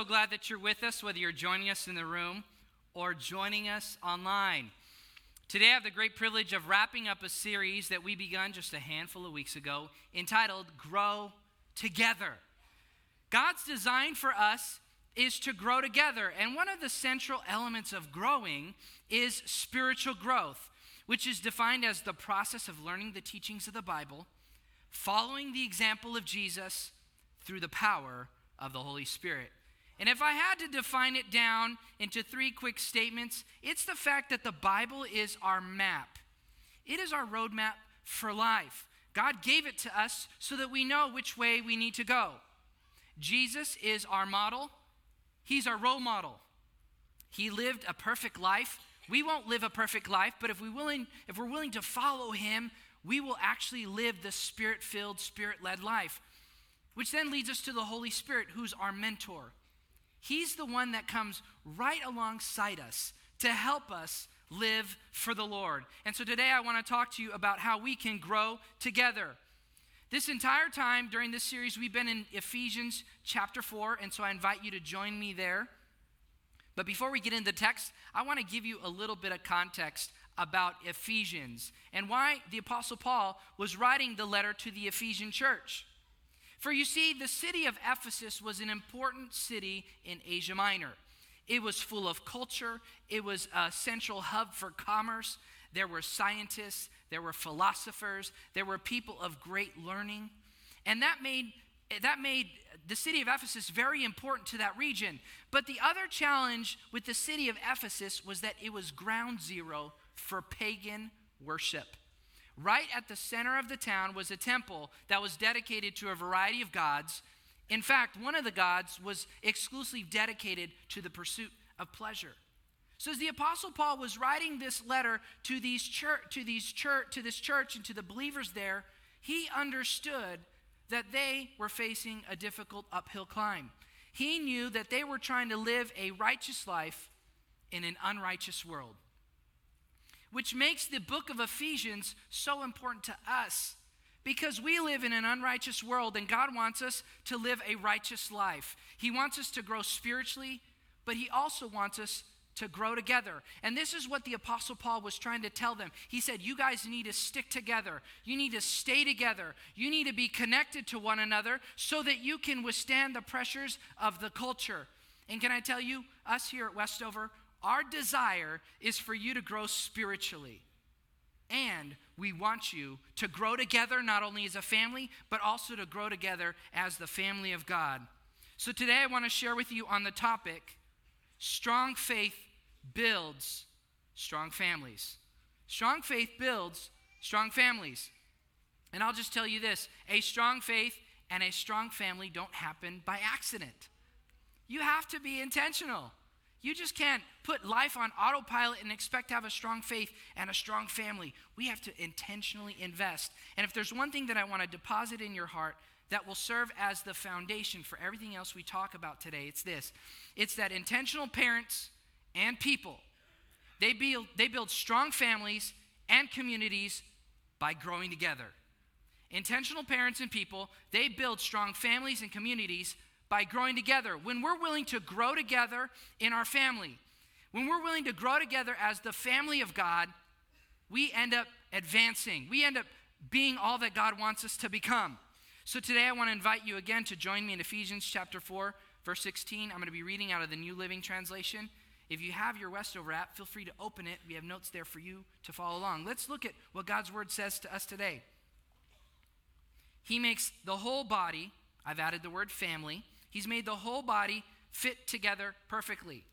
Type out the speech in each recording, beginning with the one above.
So glad that you're with us, whether you're joining us in the room or joining us online. Today, I have the great privilege of wrapping up a series that we begun just a handful of weeks ago entitled Grow Together. God's design for us is to grow together, and one of the central elements of growing is spiritual growth, which is defined as the process of learning the teachings of the Bible, following the example of Jesus through the power of the Holy Spirit. And if I had to define it down into three quick statements, it's the fact that the Bible is our map. It is our roadmap for life. God gave it to us so that we know which way we need to go. Jesus is our model, He's our role model. He lived a perfect life. We won't live a perfect life, but if, we willing, if we're willing to follow Him, we will actually live the spirit filled, spirit led life. Which then leads us to the Holy Spirit, who's our mentor. He's the one that comes right alongside us to help us live for the Lord. And so today I want to talk to you about how we can grow together. This entire time during this series, we've been in Ephesians chapter 4, and so I invite you to join me there. But before we get into the text, I want to give you a little bit of context about Ephesians and why the Apostle Paul was writing the letter to the Ephesian church. For you see, the city of Ephesus was an important city in Asia Minor. It was full of culture, it was a central hub for commerce. There were scientists, there were philosophers, there were people of great learning. And that made, that made the city of Ephesus very important to that region. But the other challenge with the city of Ephesus was that it was ground zero for pagan worship. Right at the center of the town was a temple that was dedicated to a variety of gods. In fact, one of the gods was exclusively dedicated to the pursuit of pleasure. So as the apostle Paul was writing this letter to these church to these church to this church and to the believers there, he understood that they were facing a difficult uphill climb. He knew that they were trying to live a righteous life in an unrighteous world which makes the book of Ephesians so important to us because we live in an unrighteous world and God wants us to live a righteous life. He wants us to grow spiritually, but He also wants us to grow together. And this is what the Apostle Paul was trying to tell them. He said, You guys need to stick together. You need to stay together. You need to be connected to one another so that you can withstand the pressures of the culture. And can I tell you, us here at Westover, our desire is for you to grow spiritually. And we want you to grow together, not only as a family, but also to grow together as the family of God. So today I want to share with you on the topic strong faith builds strong families. Strong faith builds strong families. And I'll just tell you this a strong faith and a strong family don't happen by accident. You have to be intentional. You just can't put life on autopilot and expect to have a strong faith and a strong family. We have to intentionally invest. And if there's one thing that I want to deposit in your heart that will serve as the foundation for everything else we talk about today, it's this it's that intentional parents and people, they build, they build strong families and communities by growing together. Intentional parents and people, they build strong families and communities by growing together. When we're willing to grow together in our family, when we're willing to grow together as the family of God, we end up advancing. We end up being all that God wants us to become. So today I want to invite you again to join me in Ephesians chapter 4, verse 16. I'm going to be reading out of the New Living Translation. If you have your Westover app, feel free to open it. We have notes there for you to follow along. Let's look at what God's word says to us today. He makes the whole body, I've added the word family, He's made the whole body fit together perfectly.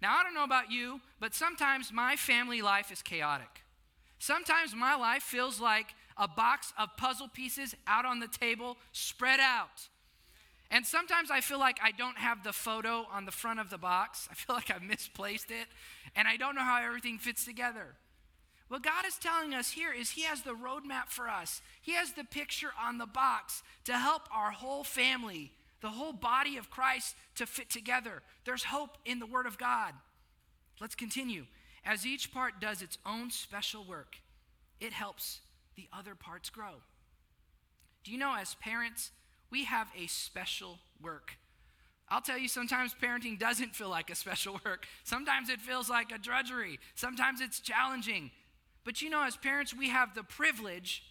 Now, I don't know about you, but sometimes my family life is chaotic. Sometimes my life feels like a box of puzzle pieces out on the table, spread out. And sometimes I feel like I don't have the photo on the front of the box. I feel like I've misplaced it, and I don't know how everything fits together. What God is telling us here is He has the roadmap for us, He has the picture on the box to help our whole family the whole body of Christ to fit together. There's hope in the Word of God. Let's continue. As each part does its own special work, it helps the other parts grow. Do you know, as parents, we have a special work. I'll tell you, sometimes parenting doesn't feel like a special work. Sometimes it feels like a drudgery. Sometimes it's challenging. But you know, as parents, we have the privilege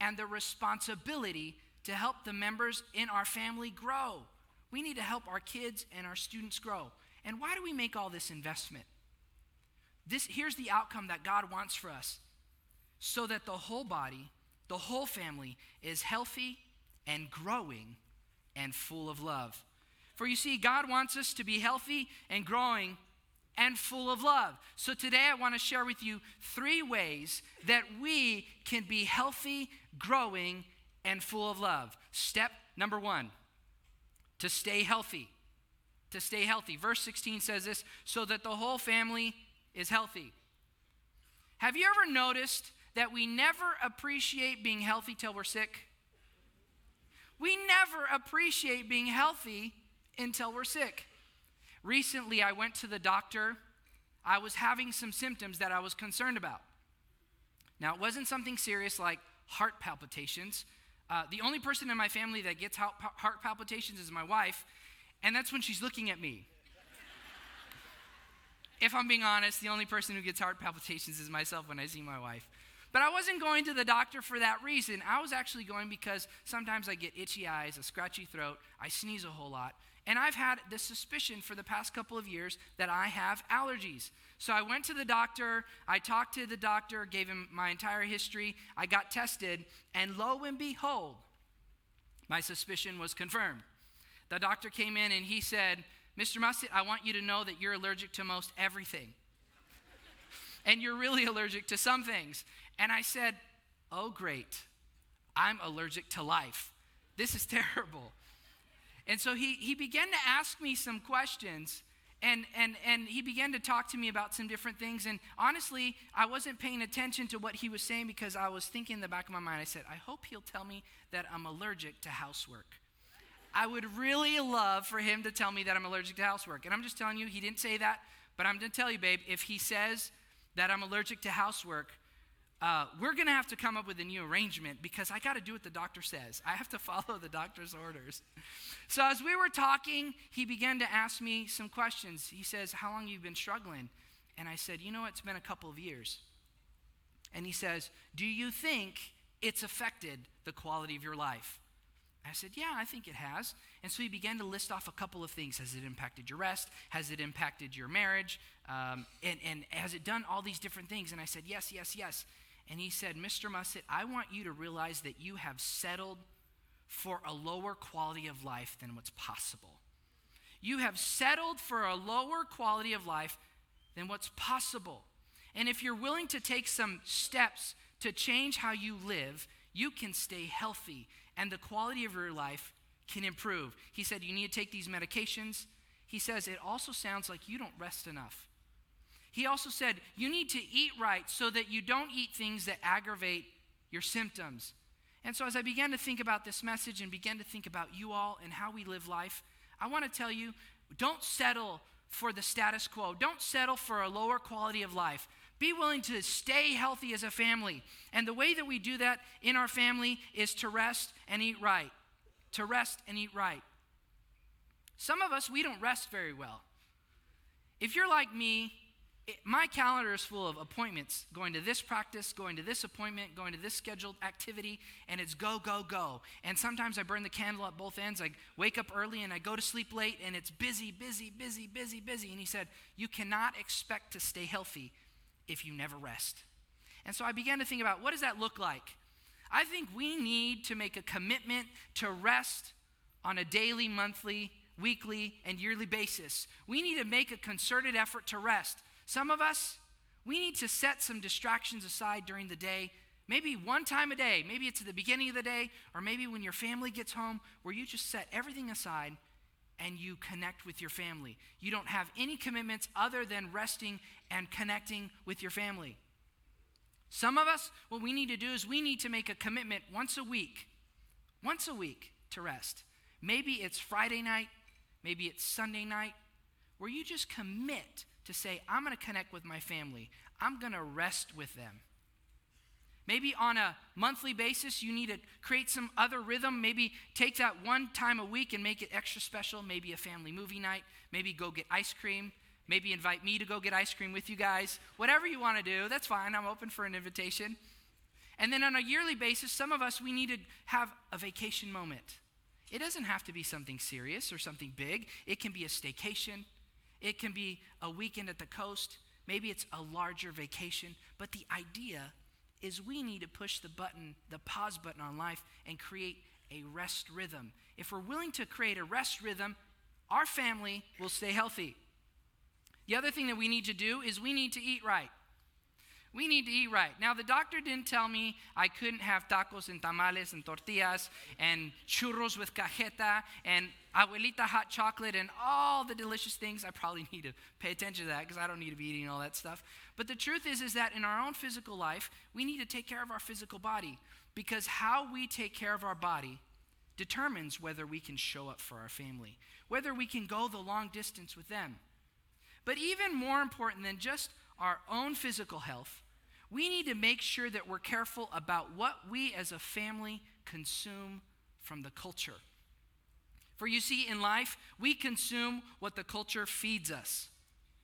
and the responsibility to help the members in our family grow. We need to help our kids and our students grow. And why do we make all this investment? This, here's the outcome that God wants for us so that the whole body, the whole family, is healthy and growing and full of love. For you see, God wants us to be healthy and growing and full of love. So today I want to share with you three ways that we can be healthy, growing, and full of love. Step number one to stay healthy. To stay healthy. Verse 16 says this so that the whole family is healthy. Have you ever noticed that we never appreciate being healthy till we're sick? We never appreciate being healthy until we're sick. Recently, I went to the doctor. I was having some symptoms that I was concerned about. Now, it wasn't something serious like heart palpitations. Uh, the only person in my family that gets heart palpitations is my wife, and that's when she's looking at me. if I'm being honest, the only person who gets heart palpitations is myself when I see my wife. But I wasn't going to the doctor for that reason. I was actually going because sometimes I get itchy eyes, a scratchy throat, I sneeze a whole lot. And I've had the suspicion for the past couple of years that I have allergies. So I went to the doctor, I talked to the doctor, gave him my entire history, I got tested, and lo and behold, my suspicion was confirmed. The doctor came in and he said, Mr. Musset, I want you to know that you're allergic to most everything. and you're really allergic to some things. And I said, Oh, great. I'm allergic to life. This is terrible. And so he, he began to ask me some questions and, and, and he began to talk to me about some different things. And honestly, I wasn't paying attention to what he was saying because I was thinking in the back of my mind, I said, I hope he'll tell me that I'm allergic to housework. I would really love for him to tell me that I'm allergic to housework. And I'm just telling you, he didn't say that, but I'm going to tell you, babe, if he says that I'm allergic to housework, uh, we're going to have to come up with a new arrangement because I got to do what the doctor says. I have to follow the doctor's orders. So, as we were talking, he began to ask me some questions. He says, How long have you been struggling? And I said, You know, it's been a couple of years. And he says, Do you think it's affected the quality of your life? I said, Yeah, I think it has. And so he began to list off a couple of things. Has it impacted your rest? Has it impacted your marriage? Um, and, and has it done all these different things? And I said, Yes, yes, yes. And he said, Mr. Musset, I want you to realize that you have settled for a lower quality of life than what's possible. You have settled for a lower quality of life than what's possible. And if you're willing to take some steps to change how you live, you can stay healthy and the quality of your life can improve. He said, You need to take these medications. He says, It also sounds like you don't rest enough. He also said, You need to eat right so that you don't eat things that aggravate your symptoms. And so, as I began to think about this message and began to think about you all and how we live life, I want to tell you don't settle for the status quo, don't settle for a lower quality of life. Be willing to stay healthy as a family. And the way that we do that in our family is to rest and eat right. To rest and eat right. Some of us, we don't rest very well. If you're like me, it, my calendar is full of appointments going to this practice, going to this appointment, going to this scheduled activity, and it's go, go, go. And sometimes I burn the candle at both ends. I wake up early and I go to sleep late, and it's busy, busy, busy, busy, busy. And he said, You cannot expect to stay healthy if you never rest. And so I began to think about what does that look like? I think we need to make a commitment to rest on a daily, monthly, weekly, and yearly basis. We need to make a concerted effort to rest. Some of us, we need to set some distractions aside during the day, maybe one time a day. Maybe it's at the beginning of the day, or maybe when your family gets home, where you just set everything aside and you connect with your family. You don't have any commitments other than resting and connecting with your family. Some of us, what we need to do is we need to make a commitment once a week, once a week to rest. Maybe it's Friday night, maybe it's Sunday night, where you just commit to say, I'm going to connect with my family, I'm going to rest with them. Maybe on a monthly basis, you need to create some other rhythm. Maybe take that one time a week and make it extra special. Maybe a family movie night. Maybe go get ice cream. Maybe invite me to go get ice cream with you guys. Whatever you want to do, that's fine. I'm open for an invitation. And then on a yearly basis, some of us, we need to have a vacation moment. It doesn't have to be something serious or something big, it can be a staycation, it can be a weekend at the coast. Maybe it's a larger vacation. But the idea is we need to push the button, the pause button on life, and create a rest rhythm. If we're willing to create a rest rhythm, our family will stay healthy. The other thing that we need to do is we need to eat right. We need to eat right. Now, the doctor didn't tell me I couldn't have tacos and tamales and tortillas and churros with cajeta and abuelita hot chocolate and all the delicious things. I probably need to pay attention to that because I don't need to be eating all that stuff. But the truth is, is that in our own physical life, we need to take care of our physical body because how we take care of our body determines whether we can show up for our family, whether we can go the long distance with them. But even more important than just our own physical health, we need to make sure that we're careful about what we as a family consume from the culture. For you see, in life, we consume what the culture feeds us.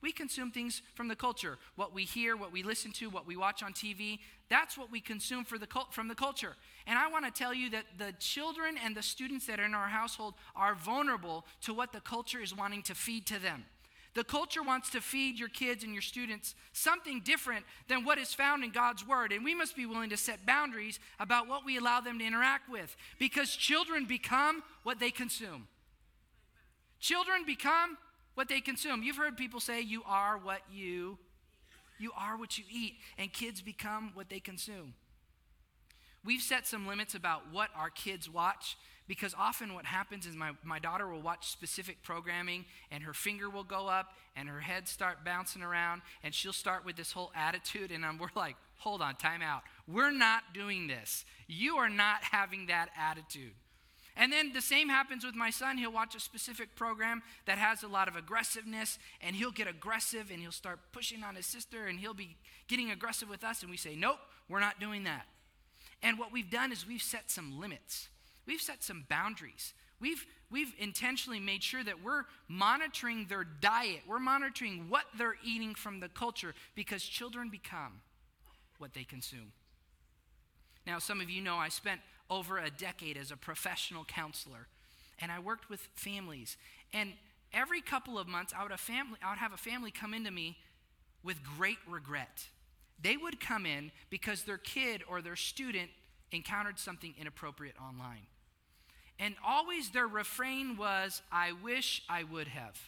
We consume things from the culture. What we hear, what we listen to, what we watch on TV, that's what we consume for the, cult, from the culture. And I want to tell you that the children and the students that are in our household are vulnerable to what the culture is wanting to feed to them. The culture wants to feed your kids and your students something different than what is found in God's Word. And we must be willing to set boundaries about what we allow them to interact with because children become what they consume. Children become what they consume. You've heard people say, You are what you. You are what you eat, and kids become what they consume. We've set some limits about what our kids watch because often what happens is my, my daughter will watch specific programming and her finger will go up and her head start bouncing around and she'll start with this whole attitude and I'm, we're like, hold on, time out. We're not doing this. You are not having that attitude. And then the same happens with my son. He'll watch a specific program that has a lot of aggressiveness, and he'll get aggressive and he'll start pushing on his sister, and he'll be getting aggressive with us. And we say, Nope, we're not doing that. And what we've done is we've set some limits. We've set some boundaries. We've, we've intentionally made sure that we're monitoring their diet. We're monitoring what they're eating from the culture because children become what they consume. Now, some of you know I spent over a decade as a professional counselor, and I worked with families. And every couple of months, I would, family, I would have a family come into me with great regret. They would come in because their kid or their student encountered something inappropriate online. And always their refrain was, I wish I would have.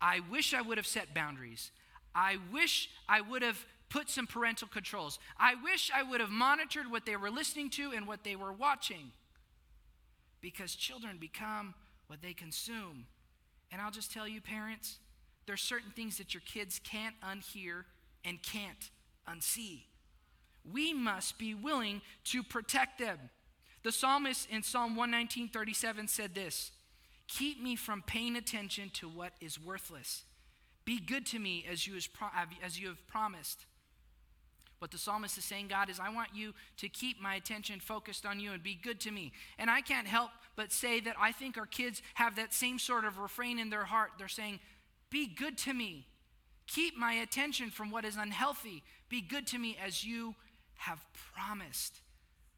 I wish I would have set boundaries. I wish I would have put some parental controls. I wish I would have monitored what they were listening to and what they were watching. Because children become what they consume. And I'll just tell you, parents, there's certain things that your kids can't unhear and can't unsee. We must be willing to protect them. The psalmist in Psalm 119:37 said this, "Keep me from paying attention to what is worthless. Be good to me as you, as you have promised." What the psalmist is saying, God, is I want you to keep my attention focused on you and be good to me. And I can't help but say that I think our kids have that same sort of refrain in their heart. They're saying, Be good to me. Keep my attention from what is unhealthy. Be good to me as you have promised.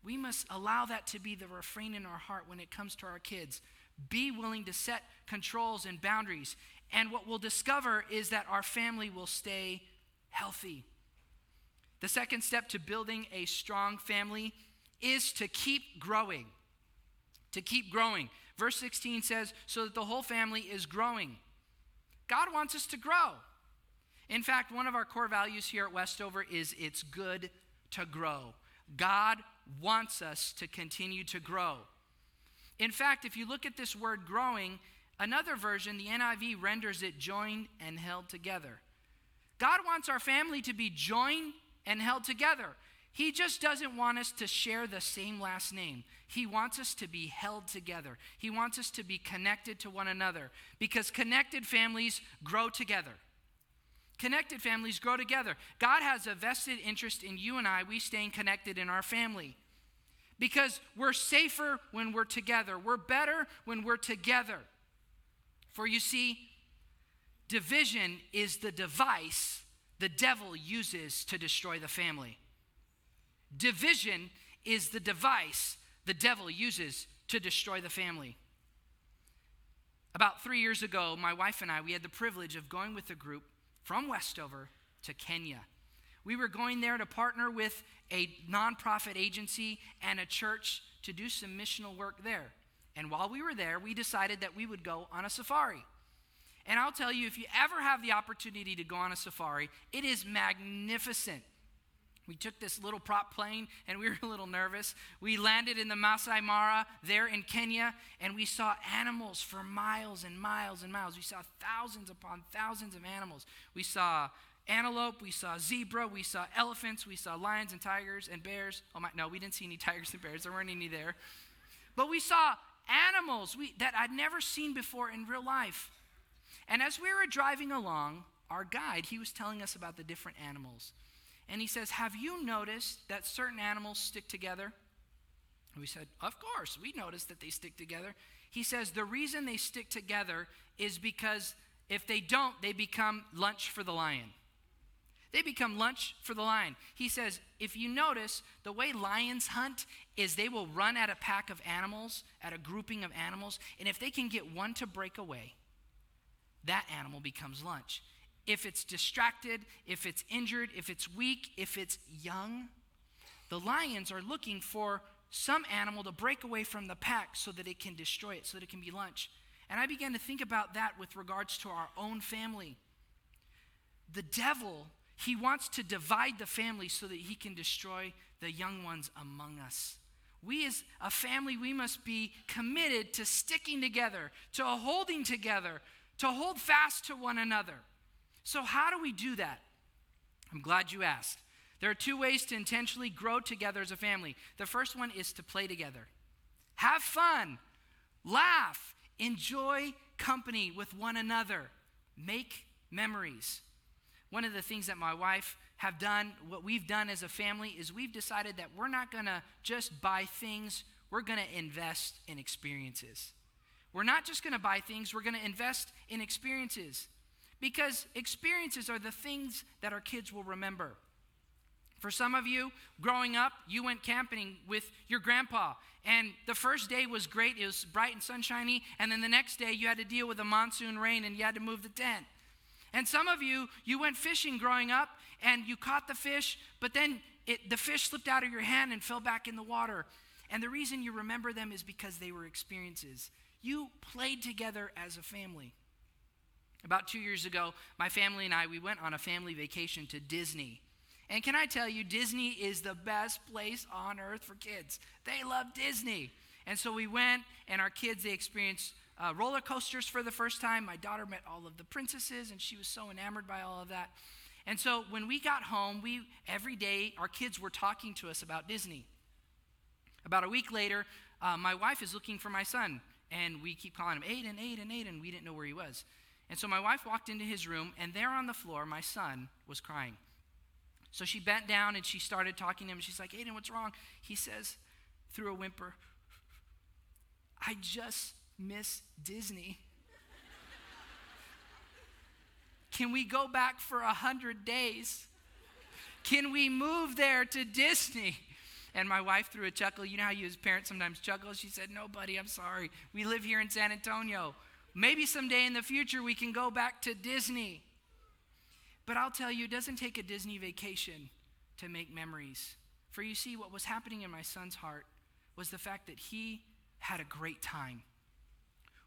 We must allow that to be the refrain in our heart when it comes to our kids. Be willing to set controls and boundaries. And what we'll discover is that our family will stay healthy. The second step to building a strong family is to keep growing. To keep growing. Verse 16 says, so that the whole family is growing. God wants us to grow. In fact, one of our core values here at Westover is it's good to grow. God wants us to continue to grow. In fact, if you look at this word growing, another version, the NIV, renders it joined and held together. God wants our family to be joined and held together. He just doesn't want us to share the same last name. He wants us to be held together. He wants us to be connected to one another because connected families grow together. Connected families grow together. God has a vested interest in you and I, we staying connected in our family. Because we're safer when we're together, we're better when we're together. For you see, division is the device the devil uses to destroy the family. Division is the device the devil uses to destroy the family. About three years ago, my wife and I, we had the privilege of going with a group from Westover to Kenya. We were going there to partner with a nonprofit agency and a church to do some missional work there. And while we were there, we decided that we would go on a safari. And I'll tell you, if you ever have the opportunity to go on a safari, it is magnificent. We took this little prop plane and we were a little nervous. We landed in the Masai Mara there in Kenya and we saw animals for miles and miles and miles. We saw thousands upon thousands of animals. We saw antelope, we saw zebra, we saw elephants, we saw lions and tigers and bears. Oh my, no, we didn't see any tigers and bears. There weren't any there. But we saw animals we, that I'd never seen before in real life. And as we were driving along, our guide, he was telling us about the different animals. And he says, Have you noticed that certain animals stick together? And we said, Of course, we noticed that they stick together. He says, The reason they stick together is because if they don't, they become lunch for the lion. They become lunch for the lion. He says, if you notice, the way lions hunt is they will run at a pack of animals, at a grouping of animals, and if they can get one to break away, that animal becomes lunch if it's distracted, if it's injured, if it's weak, if it's young. The lions are looking for some animal to break away from the pack so that it can destroy it, so that it can be lunch. And I began to think about that with regards to our own family. The devil, he wants to divide the family so that he can destroy the young ones among us. We, as a family, we must be committed to sticking together, to holding together, to hold fast to one another. So, how do we do that? I'm glad you asked. There are two ways to intentionally grow together as a family. The first one is to play together, have fun, laugh, enjoy company with one another, make memories. One of the things that my wife have done, what we've done as a family, is we've decided that we're not going to just buy things, we're going to invest in experiences. We're not just going to buy things, we're going to invest in experiences because experiences are the things that our kids will remember. For some of you, growing up, you went camping with your grandpa, and the first day was great. It was bright and sunshiny, and then the next day you had to deal with a monsoon rain and you had to move the tent. And some of you, you went fishing growing up, and you caught the fish, but then it, the fish slipped out of your hand and fell back in the water. And the reason you remember them is because they were experiences. You played together as a family. About two years ago, my family and I, we went on a family vacation to Disney. And can I tell you, Disney is the best place on earth for kids. They love Disney. And so we went, and our kids, they experienced uh, roller coasters for the first time. My daughter met all of the princesses, and she was so enamored by all of that. And so when we got home, we every day our kids were talking to us about Disney. About a week later, uh, my wife is looking for my son, and we keep calling him Aiden, Aiden, Aiden. We didn't know where he was. And so my wife walked into his room, and there on the floor, my son was crying. So she bent down and she started talking to him. She's like, Aiden, what's wrong? He says, through a whimper, I just miss Disney. Can we go back for a hundred days? Can we move there to Disney? And my wife threw a chuckle. You know how you as parents sometimes chuckle? She said, No, buddy, I'm sorry. We live here in San Antonio. Maybe someday in the future we can go back to Disney. But I'll tell you, it doesn't take a Disney vacation to make memories. For you see, what was happening in my son's heart was the fact that he had a great time.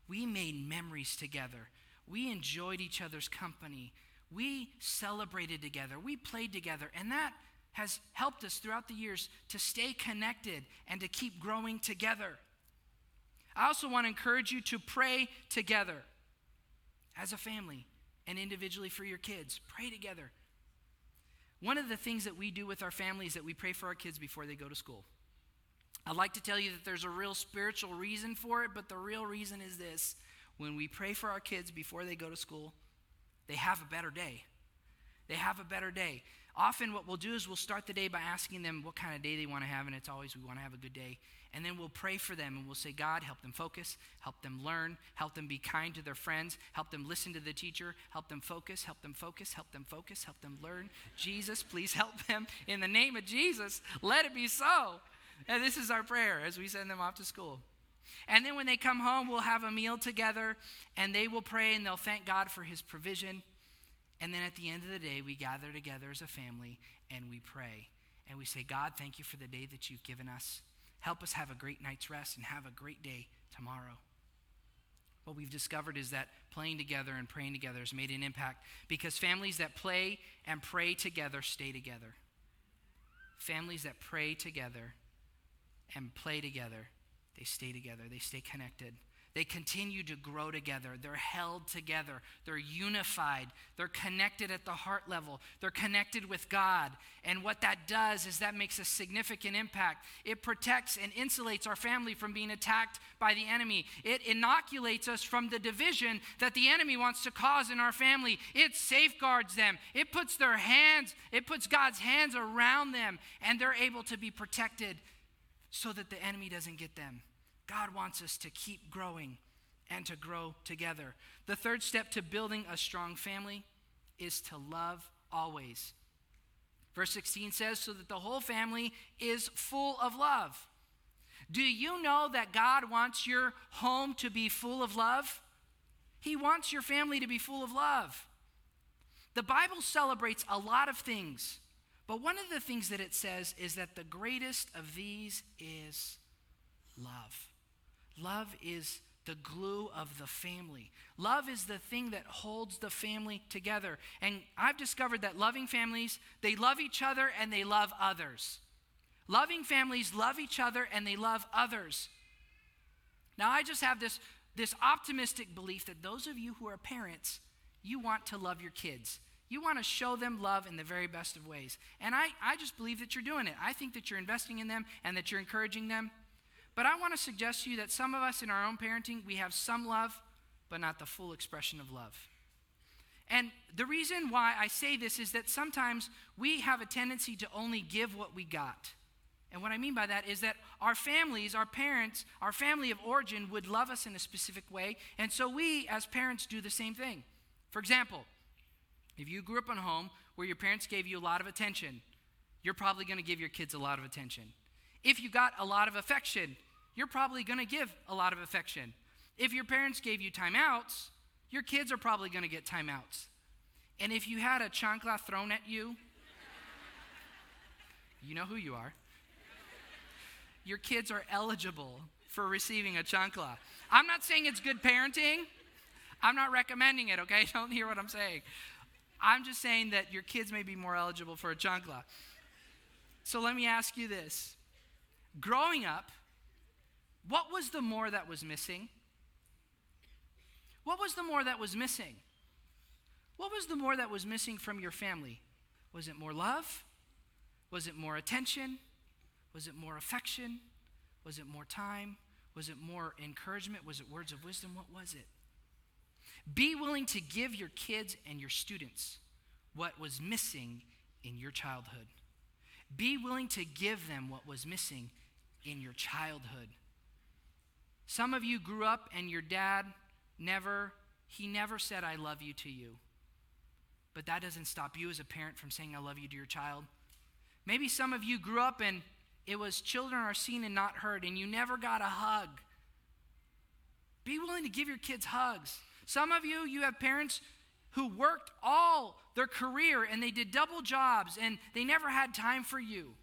We made memories together. We enjoyed each other's company. We celebrated together. We played together. And that has helped us throughout the years to stay connected and to keep growing together. I also want to encourage you to pray together as a family and individually for your kids. Pray together. One of the things that we do with our family is that we pray for our kids before they go to school. I'd like to tell you that there's a real spiritual reason for it, but the real reason is this when we pray for our kids before they go to school, they have a better day. they have a better day. Often, what we'll do is we'll start the day by asking them what kind of day they want to have, and it's always we want to have a good day. And then we'll pray for them and we'll say, God, help them focus, help them learn, help them be kind to their friends, help them listen to the teacher, help them focus, help them focus, help them focus, help them learn. Jesus, please help them. In the name of Jesus, let it be so. And this is our prayer as we send them off to school. And then when they come home, we'll have a meal together and they will pray and they'll thank God for his provision. And then at the end of the day, we gather together as a family and we pray. And we say, God, thank you for the day that you've given us. Help us have a great night's rest and have a great day tomorrow. What we've discovered is that playing together and praying together has made an impact because families that play and pray together stay together. Families that pray together and play together, they stay together, they stay connected. They continue to grow together. They're held together. They're unified. They're connected at the heart level. They're connected with God. And what that does is that makes a significant impact. It protects and insulates our family from being attacked by the enemy. It inoculates us from the division that the enemy wants to cause in our family. It safeguards them. It puts their hands, it puts God's hands around them, and they're able to be protected so that the enemy doesn't get them. God wants us to keep growing and to grow together. The third step to building a strong family is to love always. Verse 16 says, so that the whole family is full of love. Do you know that God wants your home to be full of love? He wants your family to be full of love. The Bible celebrates a lot of things, but one of the things that it says is that the greatest of these is love. Love is the glue of the family. Love is the thing that holds the family together. And I've discovered that loving families, they love each other and they love others. Loving families love each other and they love others. Now, I just have this, this optimistic belief that those of you who are parents, you want to love your kids. You want to show them love in the very best of ways. And I, I just believe that you're doing it. I think that you're investing in them and that you're encouraging them. But I want to suggest to you that some of us in our own parenting, we have some love, but not the full expression of love. And the reason why I say this is that sometimes we have a tendency to only give what we got. And what I mean by that is that our families, our parents, our family of origin would love us in a specific way. And so we, as parents, do the same thing. For example, if you grew up in a home where your parents gave you a lot of attention, you're probably going to give your kids a lot of attention. If you got a lot of affection, you're probably going to give a lot of affection. If your parents gave you timeouts, your kids are probably going to get timeouts. And if you had a chancla thrown at you, you know who you are. Your kids are eligible for receiving a chancla. I'm not saying it's good parenting. I'm not recommending it, okay? Don't hear what I'm saying. I'm just saying that your kids may be more eligible for a chancla. So let me ask you this growing up, what was the more that was missing? What was the more that was missing? What was the more that was missing from your family? Was it more love? Was it more attention? Was it more affection? Was it more time? Was it more encouragement? Was it words of wisdom? What was it? Be willing to give your kids and your students what was missing in your childhood. Be willing to give them what was missing in your childhood. Some of you grew up and your dad never, he never said, I love you to you. But that doesn't stop you as a parent from saying, I love you to your child. Maybe some of you grew up and it was children are seen and not heard, and you never got a hug. Be willing to give your kids hugs. Some of you, you have parents who worked all their career and they did double jobs and they never had time for you.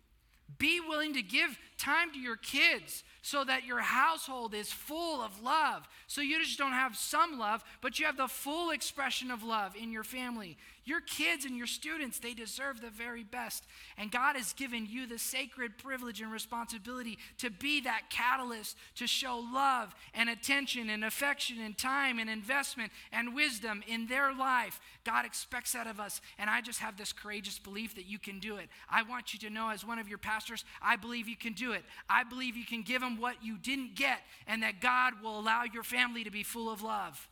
Be willing to give time to your kids so that your household is full of love. So you just don't have some love, but you have the full expression of love in your family. Your kids and your students, they deserve the very best. And God has given you the sacred privilege and responsibility to be that catalyst to show love and attention and affection and time and investment and wisdom in their life. God expects that of us. And I just have this courageous belief that you can do it. I want you to know, as one of your pastors, I believe you can do it. I believe you can give them what you didn't get, and that God will allow your family to be full of love.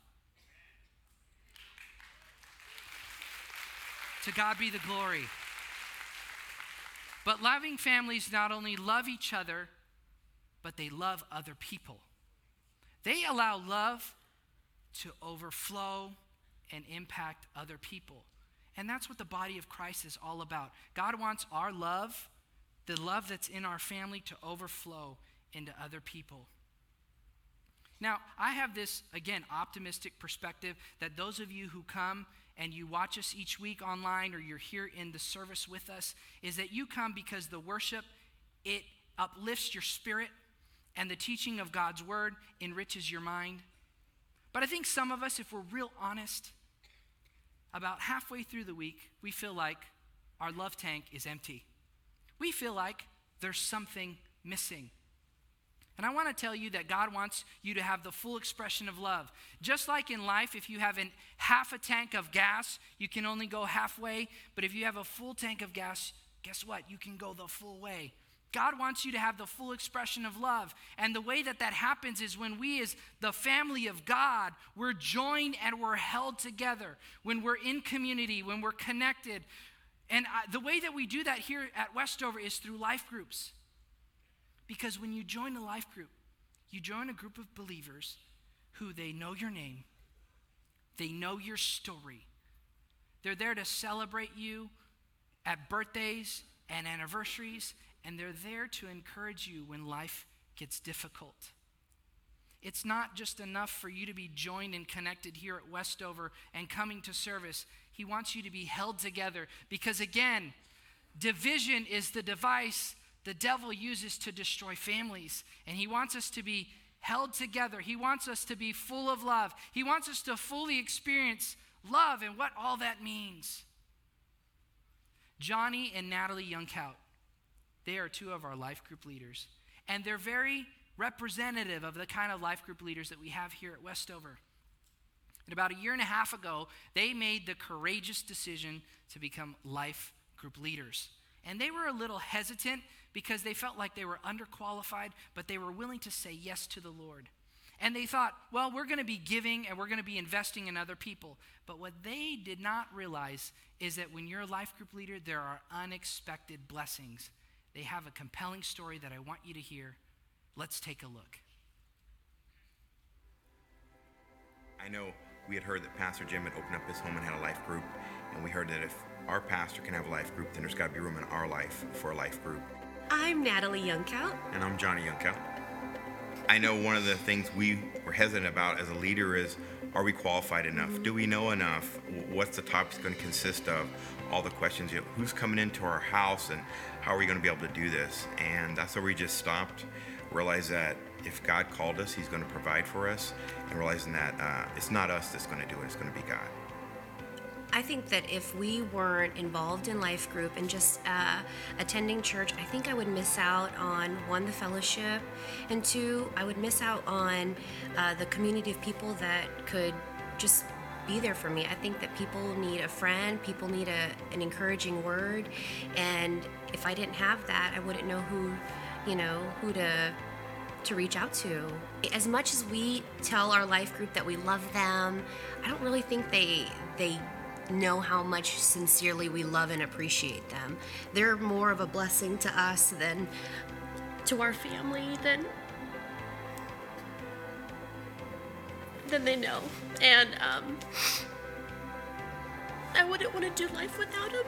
To God be the glory. But loving families not only love each other, but they love other people. They allow love to overflow and impact other people. And that's what the body of Christ is all about. God wants our love, the love that's in our family, to overflow into other people. Now, I have this, again, optimistic perspective that those of you who come and you watch us each week online or you're here in the service with us, is that you come because the worship, it uplifts your spirit, and the teaching of God's word enriches your mind. But I think some of us, if we're real honest, about halfway through the week, we feel like our love tank is empty. We feel like there's something missing. And I want to tell you that God wants you to have the full expression of love. Just like in life, if you have an half a tank of gas, you can only go halfway. But if you have a full tank of gas, guess what? You can go the full way. God wants you to have the full expression of love. And the way that that happens is when we, as the family of God, we're joined and we're held together, when we're in community, when we're connected. And I, the way that we do that here at Westover is through life groups. Because when you join a life group, you join a group of believers who they know your name, they know your story. They're there to celebrate you at birthdays and anniversaries, and they're there to encourage you when life gets difficult. It's not just enough for you to be joined and connected here at Westover and coming to service. He wants you to be held together because, again, division is the device the devil uses to destroy families. And he wants us to be held together. He wants us to be full of love. He wants us to fully experience love and what all that means. Johnny and Natalie Youngkout, they are two of our life group leaders. And they're very representative of the kind of life group leaders that we have here at Westover. And about a year and a half ago, they made the courageous decision to become life group leaders. And they were a little hesitant because they felt like they were underqualified, but they were willing to say yes to the Lord. And they thought, well, we're going to be giving and we're going to be investing in other people. But what they did not realize is that when you're a life group leader, there are unexpected blessings. They have a compelling story that I want you to hear. Let's take a look. I know we had heard that Pastor Jim had opened up his home and had a life group, and we heard that if our pastor can have a life group, then there's got to be room in our life for a life group. I'm Natalie Youngkout. And I'm Johnny Youngkout. I know one of the things we were hesitant about as a leader is are we qualified enough? Mm-hmm. Do we know enough? What's the topic going to consist of? All the questions, you know, who's coming into our house and how are we going to be able to do this? And that's where we just stopped, realized that if God called us, He's going to provide for us, and realizing that uh, it's not us that's going to do it, it's going to be God. I think that if we weren't involved in life group and just uh, attending church, I think I would miss out on one, the fellowship, and two, I would miss out on uh, the community of people that could just be there for me. I think that people need a friend, people need a, an encouraging word, and if I didn't have that, I wouldn't know who, you know, who to to reach out to. As much as we tell our life group that we love them, I don't really think they they know how much sincerely we love and appreciate them. They're more of a blessing to us than to our family than than they know. And um, I wouldn't want to do life without them.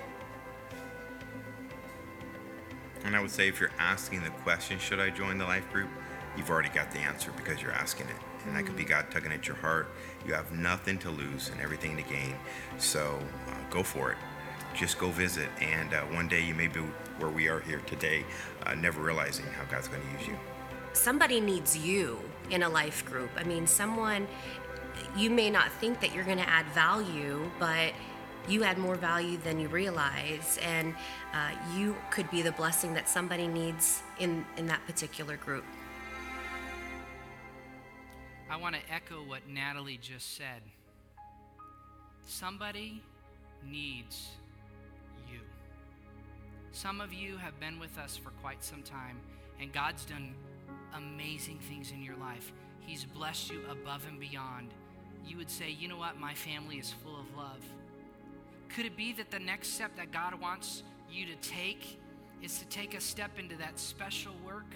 And I would say if you're asking the question, should I join the life group? You've already got the answer because you're asking it and that could be God tugging at your heart. You have nothing to lose and everything to gain. So uh, go for it. Just go visit, and uh, one day you may be where we are here today, uh, never realizing how God's going to use you. Somebody needs you in a life group. I mean, someone, you may not think that you're going to add value, but you add more value than you realize, and uh, you could be the blessing that somebody needs in, in that particular group. I want to echo what Natalie just said. Somebody needs you. Some of you have been with us for quite some time, and God's done amazing things in your life. He's blessed you above and beyond. You would say, you know what? My family is full of love. Could it be that the next step that God wants you to take is to take a step into that special work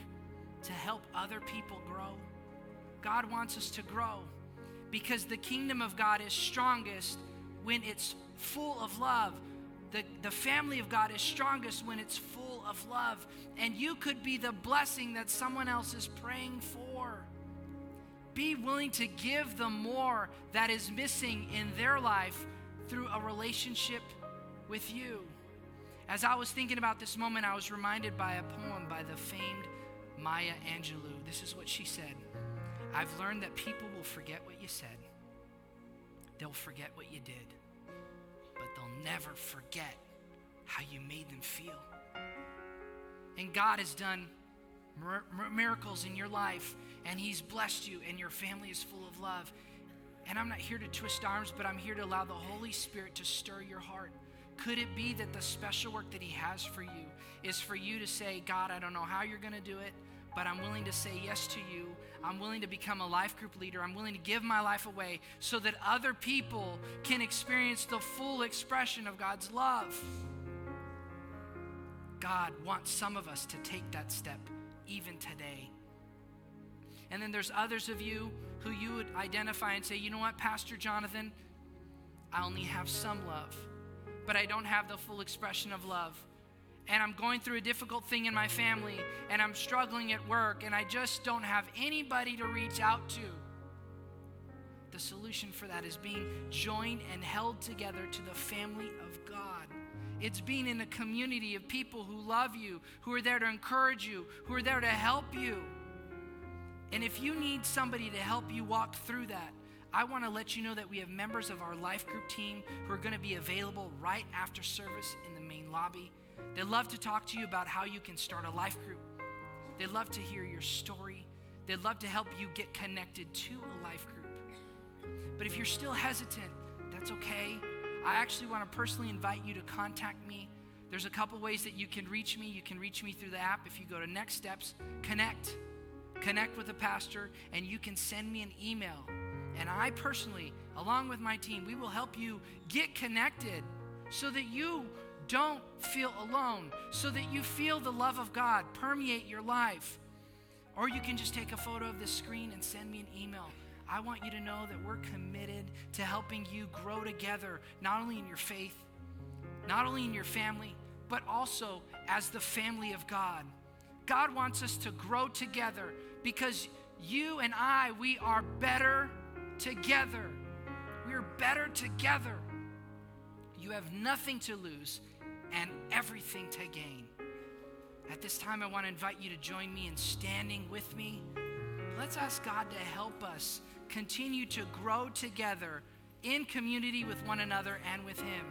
to help other people grow? God wants us to grow because the kingdom of God is strongest when it's full of love. The, the family of God is strongest when it's full of love. And you could be the blessing that someone else is praying for. Be willing to give them more that is missing in their life through a relationship with you. As I was thinking about this moment, I was reminded by a poem by the famed Maya Angelou. This is what she said I've learned that people will forget what you said, they'll forget what you did, but they'll never forget how you made them feel. And God has done miracles in your life, and He's blessed you, and your family is full of love. And I'm not here to twist arms, but I'm here to allow the Holy Spirit to stir your heart. Could it be that the special work that He has for you is for you to say, God, I don't know how you're going to do it, but I'm willing to say yes to you. I'm willing to become a life group leader. I'm willing to give my life away so that other people can experience the full expression of God's love. God wants some of us to take that step even today. And then there's others of you who you would identify and say, you know what, Pastor Jonathan, I only have some love, but I don't have the full expression of love. And I'm going through a difficult thing in my family, and I'm struggling at work, and I just don't have anybody to reach out to. The solution for that is being joined and held together to the family of God. It's being in a community of people who love you, who are there to encourage you, who are there to help you. And if you need somebody to help you walk through that, I want to let you know that we have members of our life group team who are going to be available right after service in the main lobby. They'd love to talk to you about how you can start a life group. They'd love to hear your story. They'd love to help you get connected to a life group. But if you're still hesitant, that's okay. I actually want to personally invite you to contact me. There's a couple ways that you can reach me. You can reach me through the app. If you go to Next Steps, connect. Connect with a pastor, and you can send me an email. And I personally, along with my team, we will help you get connected so that you don't feel alone, so that you feel the love of God permeate your life. Or you can just take a photo of this screen and send me an email. I want you to know that we're committed to helping you grow together, not only in your faith, not only in your family, but also as the family of God. God wants us to grow together because you and I, we are better together. We are better together. You have nothing to lose and everything to gain. At this time, I want to invite you to join me in standing with me. Let's ask God to help us continue to grow together in community with one another and with Him.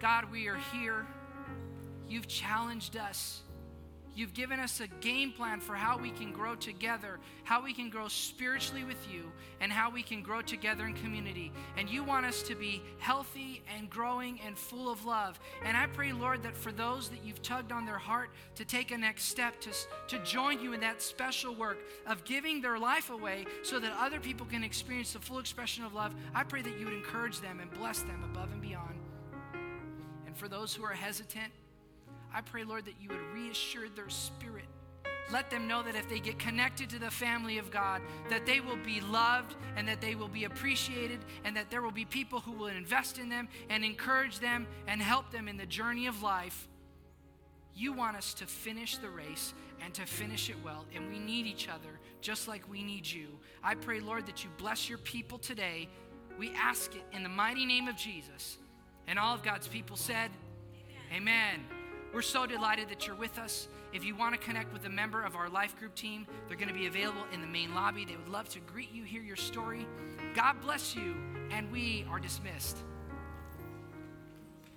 God, we are here. You've challenged us. You've given us a game plan for how we can grow together, how we can grow spiritually with you, and how we can grow together in community. And you want us to be healthy and growing and full of love. And I pray, Lord, that for those that you've tugged on their heart to take a next step, to, to join you in that special work of giving their life away so that other people can experience the full expression of love, I pray that you would encourage them and bless them above and beyond. And for those who are hesitant, I pray, Lord, that you would reassure their spirit. Let them know that if they get connected to the family of God, that they will be loved and that they will be appreciated and that there will be people who will invest in them and encourage them and help them in the journey of life. You want us to finish the race and to finish it well, and we need each other just like we need you. I pray, Lord, that you bless your people today. We ask it in the mighty name of Jesus. And all of God's people said, Amen. Amen. We're so delighted that you're with us. If you want to connect with a member of our life group team, they're going to be available in the main lobby. They would love to greet you, hear your story. God bless you, and we are dismissed.